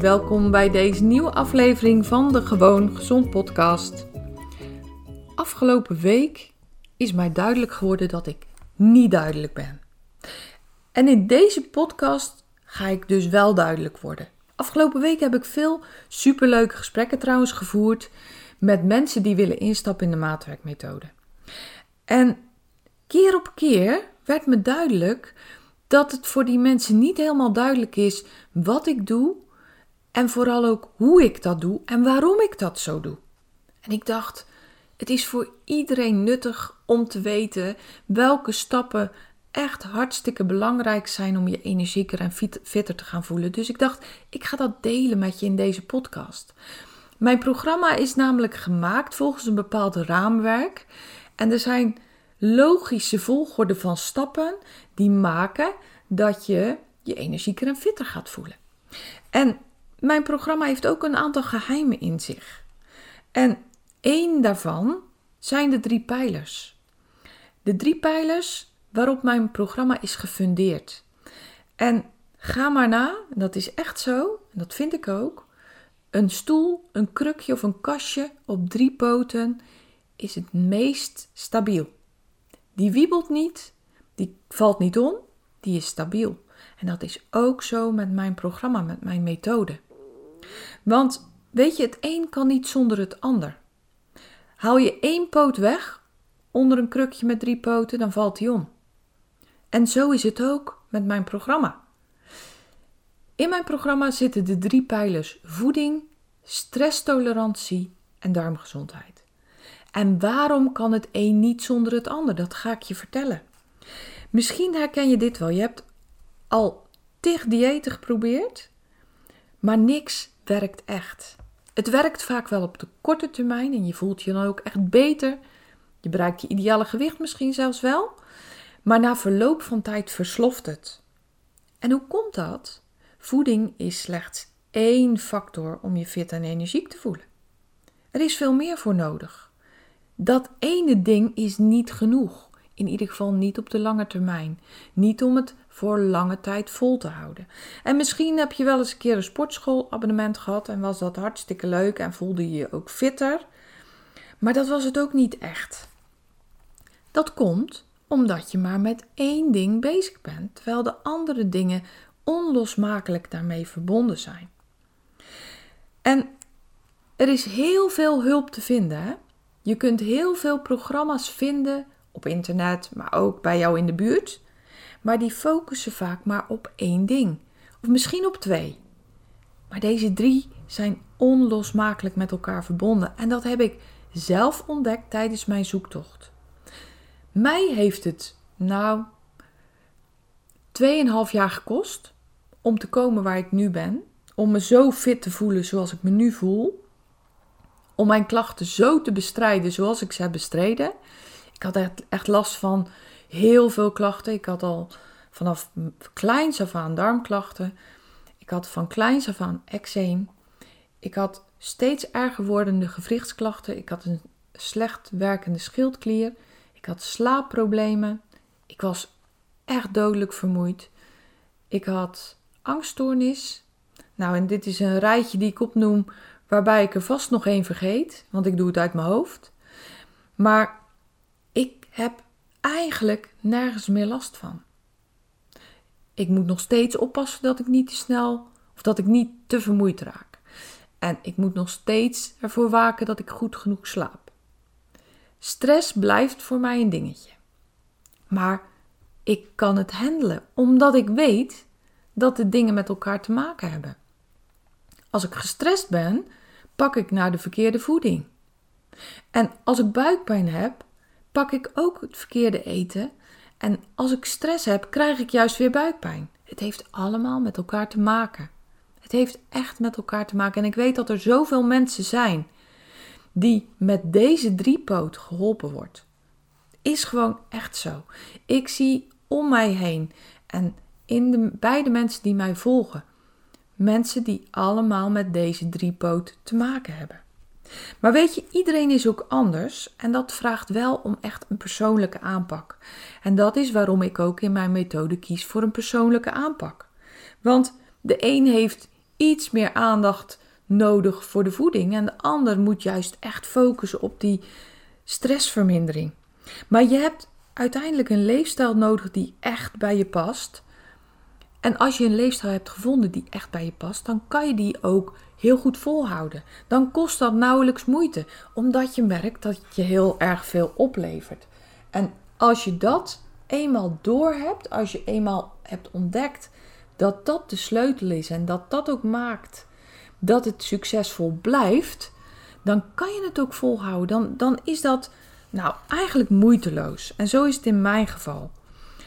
Welkom bij deze nieuwe aflevering van de Gewoon Gezond podcast. Afgelopen week is mij duidelijk geworden dat ik niet duidelijk ben. En in deze podcast ga ik dus wel duidelijk worden. Afgelopen week heb ik veel superleuke gesprekken trouwens gevoerd met mensen die willen instappen in de maatwerkmethode. En keer op keer werd me duidelijk dat het voor die mensen niet helemaal duidelijk is wat ik doe en vooral ook hoe ik dat doe en waarom ik dat zo doe. En ik dacht, het is voor iedereen nuttig om te weten welke stappen echt hartstikke belangrijk zijn om je energieker en fitter te gaan voelen. Dus ik dacht, ik ga dat delen met je in deze podcast. Mijn programma is namelijk gemaakt volgens een bepaald raamwerk. En er zijn logische volgorde van stappen die maken dat je je energieker en fitter gaat voelen. En mijn programma heeft ook een aantal geheimen in zich. En één daarvan zijn de drie pijlers. De drie pijlers waarop mijn programma is gefundeerd. En ga maar na, dat is echt zo, en dat vind ik ook. Een stoel, een krukje of een kastje op drie poten is het meest stabiel. Die wiebelt niet, die valt niet om, die is stabiel. En dat is ook zo met mijn programma, met mijn methode. Want weet je, het een kan niet zonder het ander. Haal je één poot weg onder een krukje met drie poten, dan valt die om. En zo is het ook met mijn programma. In mijn programma zitten de drie pijlers voeding, stresstolerantie en darmgezondheid. En waarom kan het een niet zonder het ander? Dat ga ik je vertellen. Misschien herken je dit wel. Je hebt al tig diëten geprobeerd, maar niks werkt echt. Het werkt vaak wel op de korte termijn en je voelt je dan ook echt beter. Je bereikt je ideale gewicht misschien zelfs wel, maar na verloop van tijd versloft het. En hoe komt dat? Voeding is slechts één factor om je fit en energiek te voelen. Er is veel meer voor nodig. Dat ene ding is niet genoeg. In ieder geval niet op de lange termijn. Niet om het voor lange tijd vol te houden. En misschien heb je wel eens een keer een sportschoolabonnement gehad en was dat hartstikke leuk en voelde je je ook fitter. Maar dat was het ook niet echt. Dat komt omdat je maar met één ding bezig bent, terwijl de andere dingen onlosmakelijk daarmee verbonden zijn. En er is heel veel hulp te vinden. Hè? Je kunt heel veel programma's vinden op internet, maar ook bij jou in de buurt. Maar die focussen vaak maar op één ding, of misschien op twee. Maar deze drie zijn onlosmakelijk met elkaar verbonden en dat heb ik zelf ontdekt tijdens mijn zoektocht. Mij heeft het, nou, 2,5 jaar gekost om te komen waar ik nu ben. Om me zo fit te voelen zoals ik me nu voel. Om mijn klachten zo te bestrijden zoals ik ze heb bestreden. Ik had echt, echt last van heel veel klachten. Ik had al vanaf kleins af aan darmklachten. Ik had van kleins af aan eczeem. Ik had steeds erger wordende gewrichtsklachten. Ik had een slecht werkende schildklier. Ik had slaapproblemen. Ik was echt dodelijk vermoeid. Ik had angststoornis. Nou, en dit is een rijtje die ik opnoem, waarbij ik er vast nog één vergeet, want ik doe het uit mijn hoofd. Maar ik heb eigenlijk nergens meer last van. Ik moet nog steeds oppassen dat ik niet te snel of dat ik niet te vermoeid raak. En ik moet nog steeds ervoor waken dat ik goed genoeg slaap. Stress blijft voor mij een dingetje. Maar ik kan het handelen omdat ik weet dat de dingen met elkaar te maken hebben. Als ik gestrest ben, pak ik naar de verkeerde voeding. En als ik buikpijn heb, pak ik ook het verkeerde eten. En als ik stress heb, krijg ik juist weer buikpijn. Het heeft allemaal met elkaar te maken. Het heeft echt met elkaar te maken. En ik weet dat er zoveel mensen zijn die met deze driepoot geholpen wordt. Is gewoon echt zo. Ik zie om mij heen en in de, bij de mensen die mij volgen, mensen die allemaal met deze driepoot te maken hebben. Maar weet je, iedereen is ook anders en dat vraagt wel om echt een persoonlijke aanpak. En dat is waarom ik ook in mijn methode kies voor een persoonlijke aanpak. Want de een heeft iets meer aandacht nodig voor de voeding en de ander moet juist echt focussen op die stressvermindering. Maar je hebt uiteindelijk een leefstijl nodig die echt bij je past. En als je een leefstijl hebt gevonden die echt bij je past, dan kan je die ook heel goed volhouden. Dan kost dat nauwelijks moeite, omdat je merkt dat je heel erg veel oplevert. En als je dat eenmaal doorhebt, als je eenmaal hebt ontdekt dat dat de sleutel is en dat dat ook maakt dat het succesvol blijft, dan kan je het ook volhouden. Dan, dan is dat nou eigenlijk moeiteloos. En zo is het in mijn geval.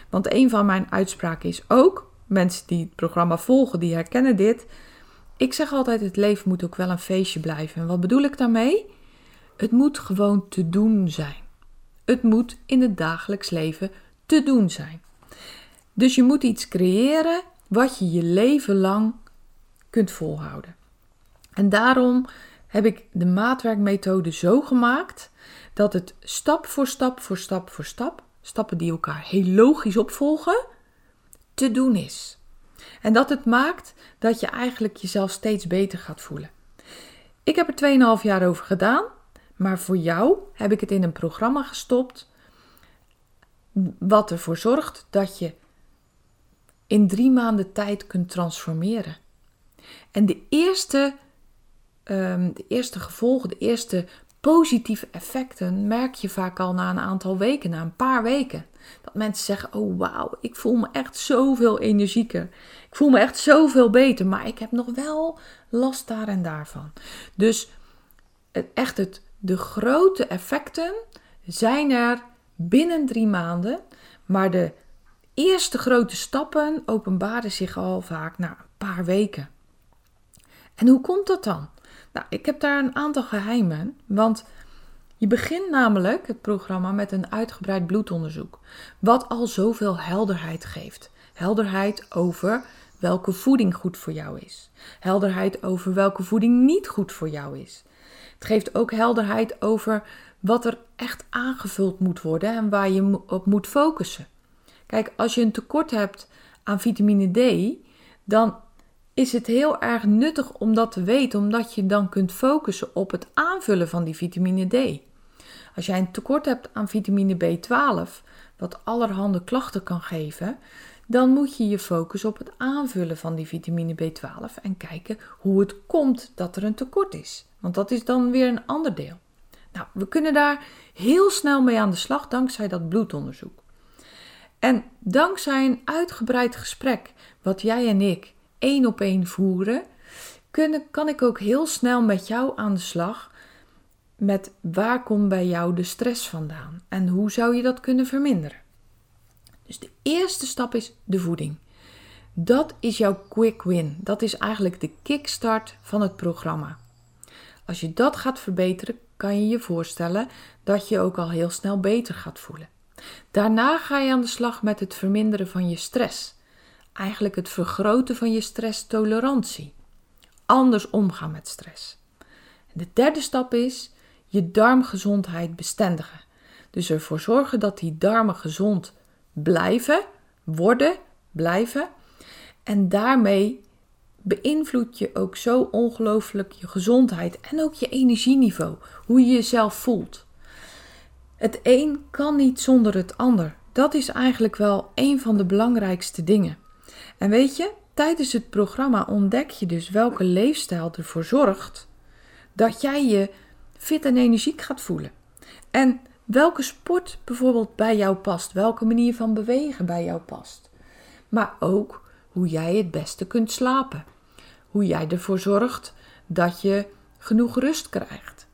Want een van mijn uitspraken is ook, mensen die het programma volgen, die herkennen dit. Ik zeg altijd, het leven moet ook wel een feestje blijven. En wat bedoel ik daarmee? Het moet gewoon te doen zijn. Het moet in het dagelijks leven te doen zijn. Dus je moet iets creëren wat je je leven lang kunt volhouden. En daarom heb ik de maatwerkmethode zo gemaakt dat het stap voor stap voor stap voor stap, stappen die elkaar heel logisch opvolgen, te doen is. En dat het maakt dat je eigenlijk jezelf steeds beter gaat voelen. Ik heb er 2,5 jaar over gedaan, maar voor jou heb ik het in een programma gestopt. Wat ervoor zorgt dat je in drie maanden tijd kunt transformeren. En de eerste, um, de eerste gevolgen, de eerste positieve effecten merk je vaak al na een aantal weken, na een paar weken. Dat mensen zeggen: Oh wauw, ik voel me echt zoveel energieker. Ik voel me echt zoveel beter, maar ik heb nog wel last daar en daarvan. Dus het, echt het, de grote effecten zijn er binnen drie maanden, maar de eerste grote stappen openbaren zich al vaak na een paar weken. En hoe komt dat dan? Nou, ik heb daar een aantal geheimen, want je begint namelijk het programma met een uitgebreid bloedonderzoek, wat al zoveel helderheid geeft. Helderheid over welke voeding goed voor jou is. Helderheid over welke voeding niet goed voor jou is. Het geeft ook helderheid over wat er echt aangevuld moet worden en waar je op moet focussen. Kijk, als je een tekort hebt aan vitamine D, dan is het heel erg nuttig om dat te weten, omdat je dan kunt focussen op het aanvullen van die vitamine D. Als jij een tekort hebt aan vitamine B12, wat allerhande klachten kan geven, dan moet je je focussen op het aanvullen van die vitamine B12 en kijken hoe het komt dat er een tekort is. Want dat is dan weer een ander deel. Nou, we kunnen daar heel snel mee aan de slag dankzij dat bloedonderzoek. En dankzij een uitgebreid gesprek, wat jij en ik één op één voeren, kunnen, kan ik ook heel snel met jou aan de slag met waar komt bij jou de stress vandaan en hoe zou je dat kunnen verminderen. Dus de eerste stap is de voeding. Dat is jouw quick win. Dat is eigenlijk de kickstart van het programma. Als je dat gaat verbeteren, kan je je voorstellen dat je ook al heel snel beter gaat voelen. Daarna ga je aan de slag met het verminderen van je stress. Eigenlijk het vergroten van je stresstolerantie. Anders omgaan met stress. De derde stap is je darmgezondheid bestendigen. Dus ervoor zorgen dat die darmen gezond blijven, worden, blijven. En daarmee beïnvloed je ook zo ongelooflijk je gezondheid en ook je energieniveau, hoe je jezelf voelt. Het een kan niet zonder het ander. Dat is eigenlijk wel een van de belangrijkste dingen. En weet je, tijdens het programma ontdek je dus welke leefstijl ervoor zorgt dat jij je fit en energiek gaat voelen. En welke sport bijvoorbeeld bij jou past, welke manier van bewegen bij jou past. Maar ook hoe jij het beste kunt slapen. Hoe jij ervoor zorgt dat je genoeg rust krijgt.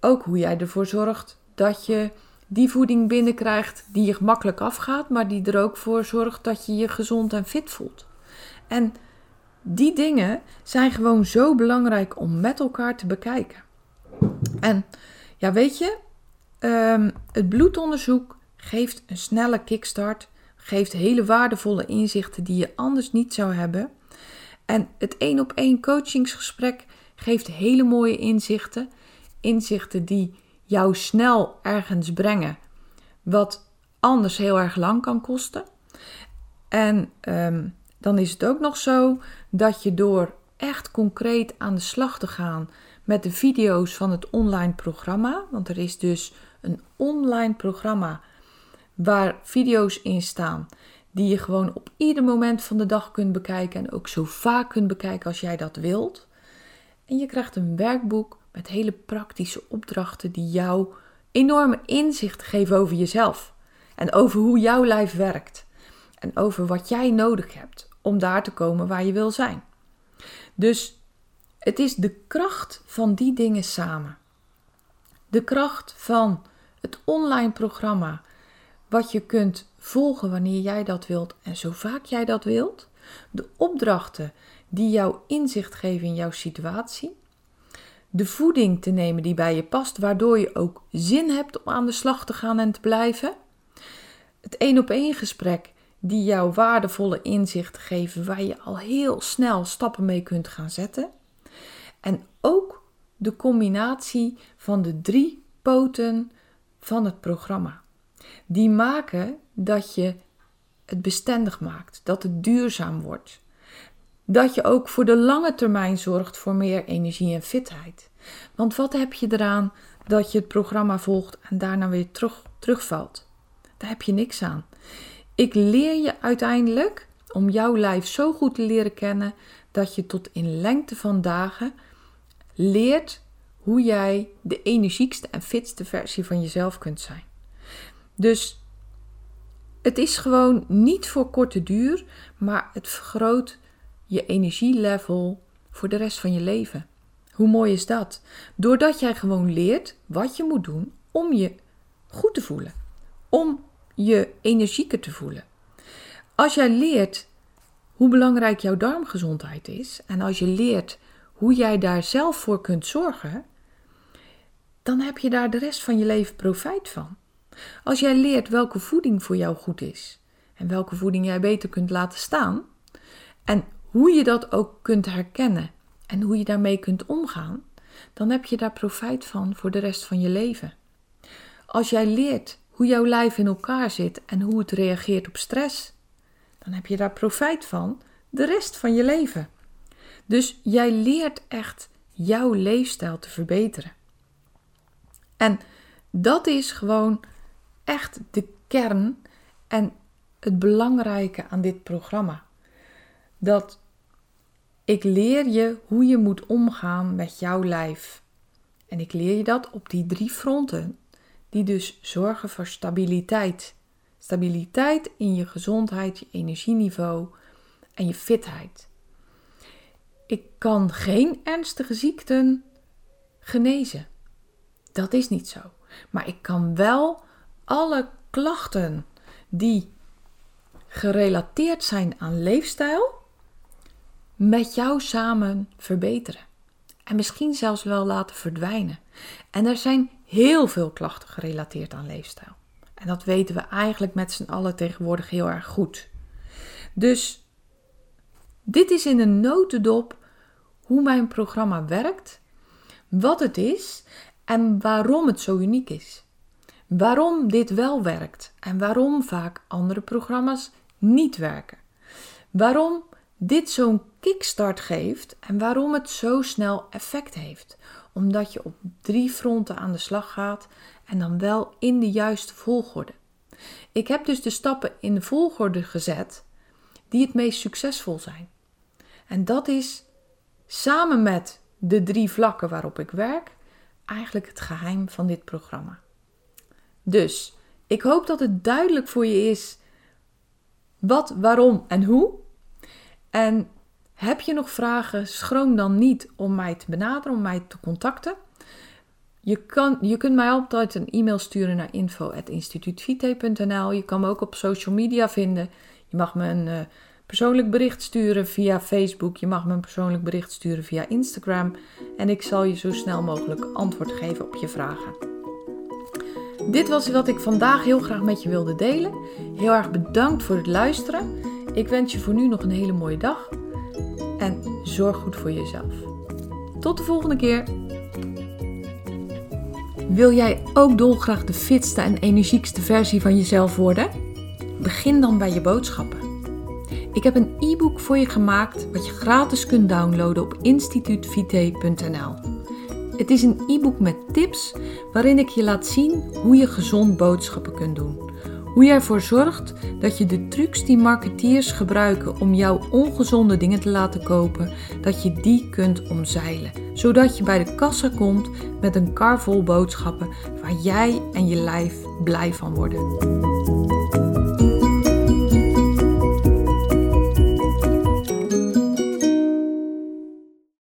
Ook hoe jij ervoor zorgt dat je die voeding binnenkrijgt die je makkelijk afgaat, maar die er ook voor zorgt dat je je gezond en fit voelt. En die dingen zijn gewoon zo belangrijk om met elkaar te bekijken. En ja, weet je, ehm, het bloedonderzoek geeft een snelle kickstart, geeft hele waardevolle inzichten die je anders niet zou hebben. En het één op één coachingsgesprek geeft hele mooie inzichten. Inzichten die jou snel ergens brengen, wat anders heel erg lang kan kosten. En ehm, dan is het ook nog zo dat je door echt concreet aan de slag te gaan met de video's van het online programma, want er is dus een online programma waar video's in staan die je gewoon op ieder moment van de dag kunt bekijken en ook zo vaak kunt bekijken als jij dat wilt. En je krijgt een werkboek met hele praktische opdrachten die jou enorme inzicht geven over jezelf en over hoe jouw lijf werkt en over wat jij nodig hebt om daar te komen waar je wil zijn. Dus het is de kracht van die dingen samen. De kracht van het online programma, wat je kunt volgen wanneer jij dat wilt en zo vaak jij dat wilt. De opdrachten die jou inzicht geven in jouw situatie. De voeding te nemen die bij je past, waardoor je ook zin hebt om aan de slag te gaan en te blijven. Het één op één gesprek die jou waardevolle inzichten geven waar je al heel snel stappen mee kunt gaan zetten. En ook de combinatie van de drie poten van het programma. Die maken dat je het bestendig maakt, dat het duurzaam wordt. Dat je ook voor de lange termijn zorgt voor meer energie en fitheid. Want wat heb je eraan dat je het programma volgt en daarna weer terug, terugvalt? Daar heb je niks aan. Ik leer je uiteindelijk om jouw lijf zo goed te leren kennen dat je tot in lengte van dagen leert hoe jij de energiekste en fitste versie van jezelf kunt zijn. Dus het is gewoon niet voor korte duur, maar het vergroot je energielevel voor de rest van je leven. Hoe mooi is dat? Doordat jij gewoon leert wat je moet doen om je goed te voelen. Om je energieker te voelen. Als jij leert hoe belangrijk jouw darmgezondheid is en als je leert hoe jij daar zelf voor kunt zorgen, dan heb je daar de rest van je leven profijt van. Als jij leert welke voeding voor jou goed is en welke voeding jij beter kunt laten staan en hoe je dat ook kunt herkennen en hoe je daarmee kunt omgaan, dan heb je daar profijt van voor de rest van je leven. Als jij leert hoe jouw lijf in elkaar zit en hoe het reageert op stress, dan heb je daar profijt van de rest van je leven. Dus jij leert echt jouw leefstijl te verbeteren. En dat is gewoon echt de kern en het belangrijke aan dit programma. Dat ik leer je hoe je moet omgaan met jouw lijf. En ik leer je dat op die drie fronten die dus zorgen voor stabiliteit. Stabiliteit in je gezondheid, je energieniveau en je fitheid. Ik kan geen ernstige ziekten genezen. Dat is niet zo. Maar ik kan wel alle klachten die gerelateerd zijn aan leefstijl met jou samen verbeteren. En misschien zelfs wel laten verdwijnen. En er zijn heel veel klachten gerelateerd aan leefstijl. En dat weten we eigenlijk met z'n allen tegenwoordig heel erg goed. Dus dit is in een notendop hoe mijn programma werkt, wat het is en waarom het zo uniek is. Waarom dit wel werkt en waarom vaak andere programma's niet werken. Waarom dit zo'n kickstart geeft en waarom het zo snel effect heeft omdat je op drie fronten aan de slag gaat en dan wel in de juiste volgorde. Ik heb dus de stappen in de volgorde gezet die het meest succesvol zijn. En dat is samen met de drie vlakken waarop ik werk, eigenlijk het geheim van dit programma. Dus ik hoop dat het duidelijk voor je is wat, waarom en hoe. En heb je nog vragen, schroom dan niet om mij te benaderen, om mij te contacten. Je, kan, je kunt mij altijd een e-mail sturen naar info.instituutvite.nl. Je kan me ook op social media vinden. Je mag me een uh, persoonlijk bericht sturen via Facebook. Je mag me een persoonlijk bericht sturen via Instagram. En ik zal je zo snel mogelijk antwoord geven op je vragen. Dit was wat ik vandaag heel graag met je wilde delen. Heel erg bedankt voor het luisteren. Ik wens je voor nu nog een hele mooie dag. En zorg goed voor jezelf. Tot de volgende keer. Wil jij ook dolgraag de fitste en energiekste versie van jezelf worden? Begin dan bij je boodschappen. Ik heb een e-book voor je gemaakt wat je gratis kunt downloaden op instituutvite.nl. Het is een e-book met tips waarin ik je laat zien hoe je gezond boodschappen kunt doen. Hoe je ervoor zorgt dat je de trucs die marketeers gebruiken om jouw ongezonde dingen te laten kopen, dat je die kunt omzeilen. Zodat je bij de kassa komt met een kar vol boodschappen waar jij en je lijf blij van worden.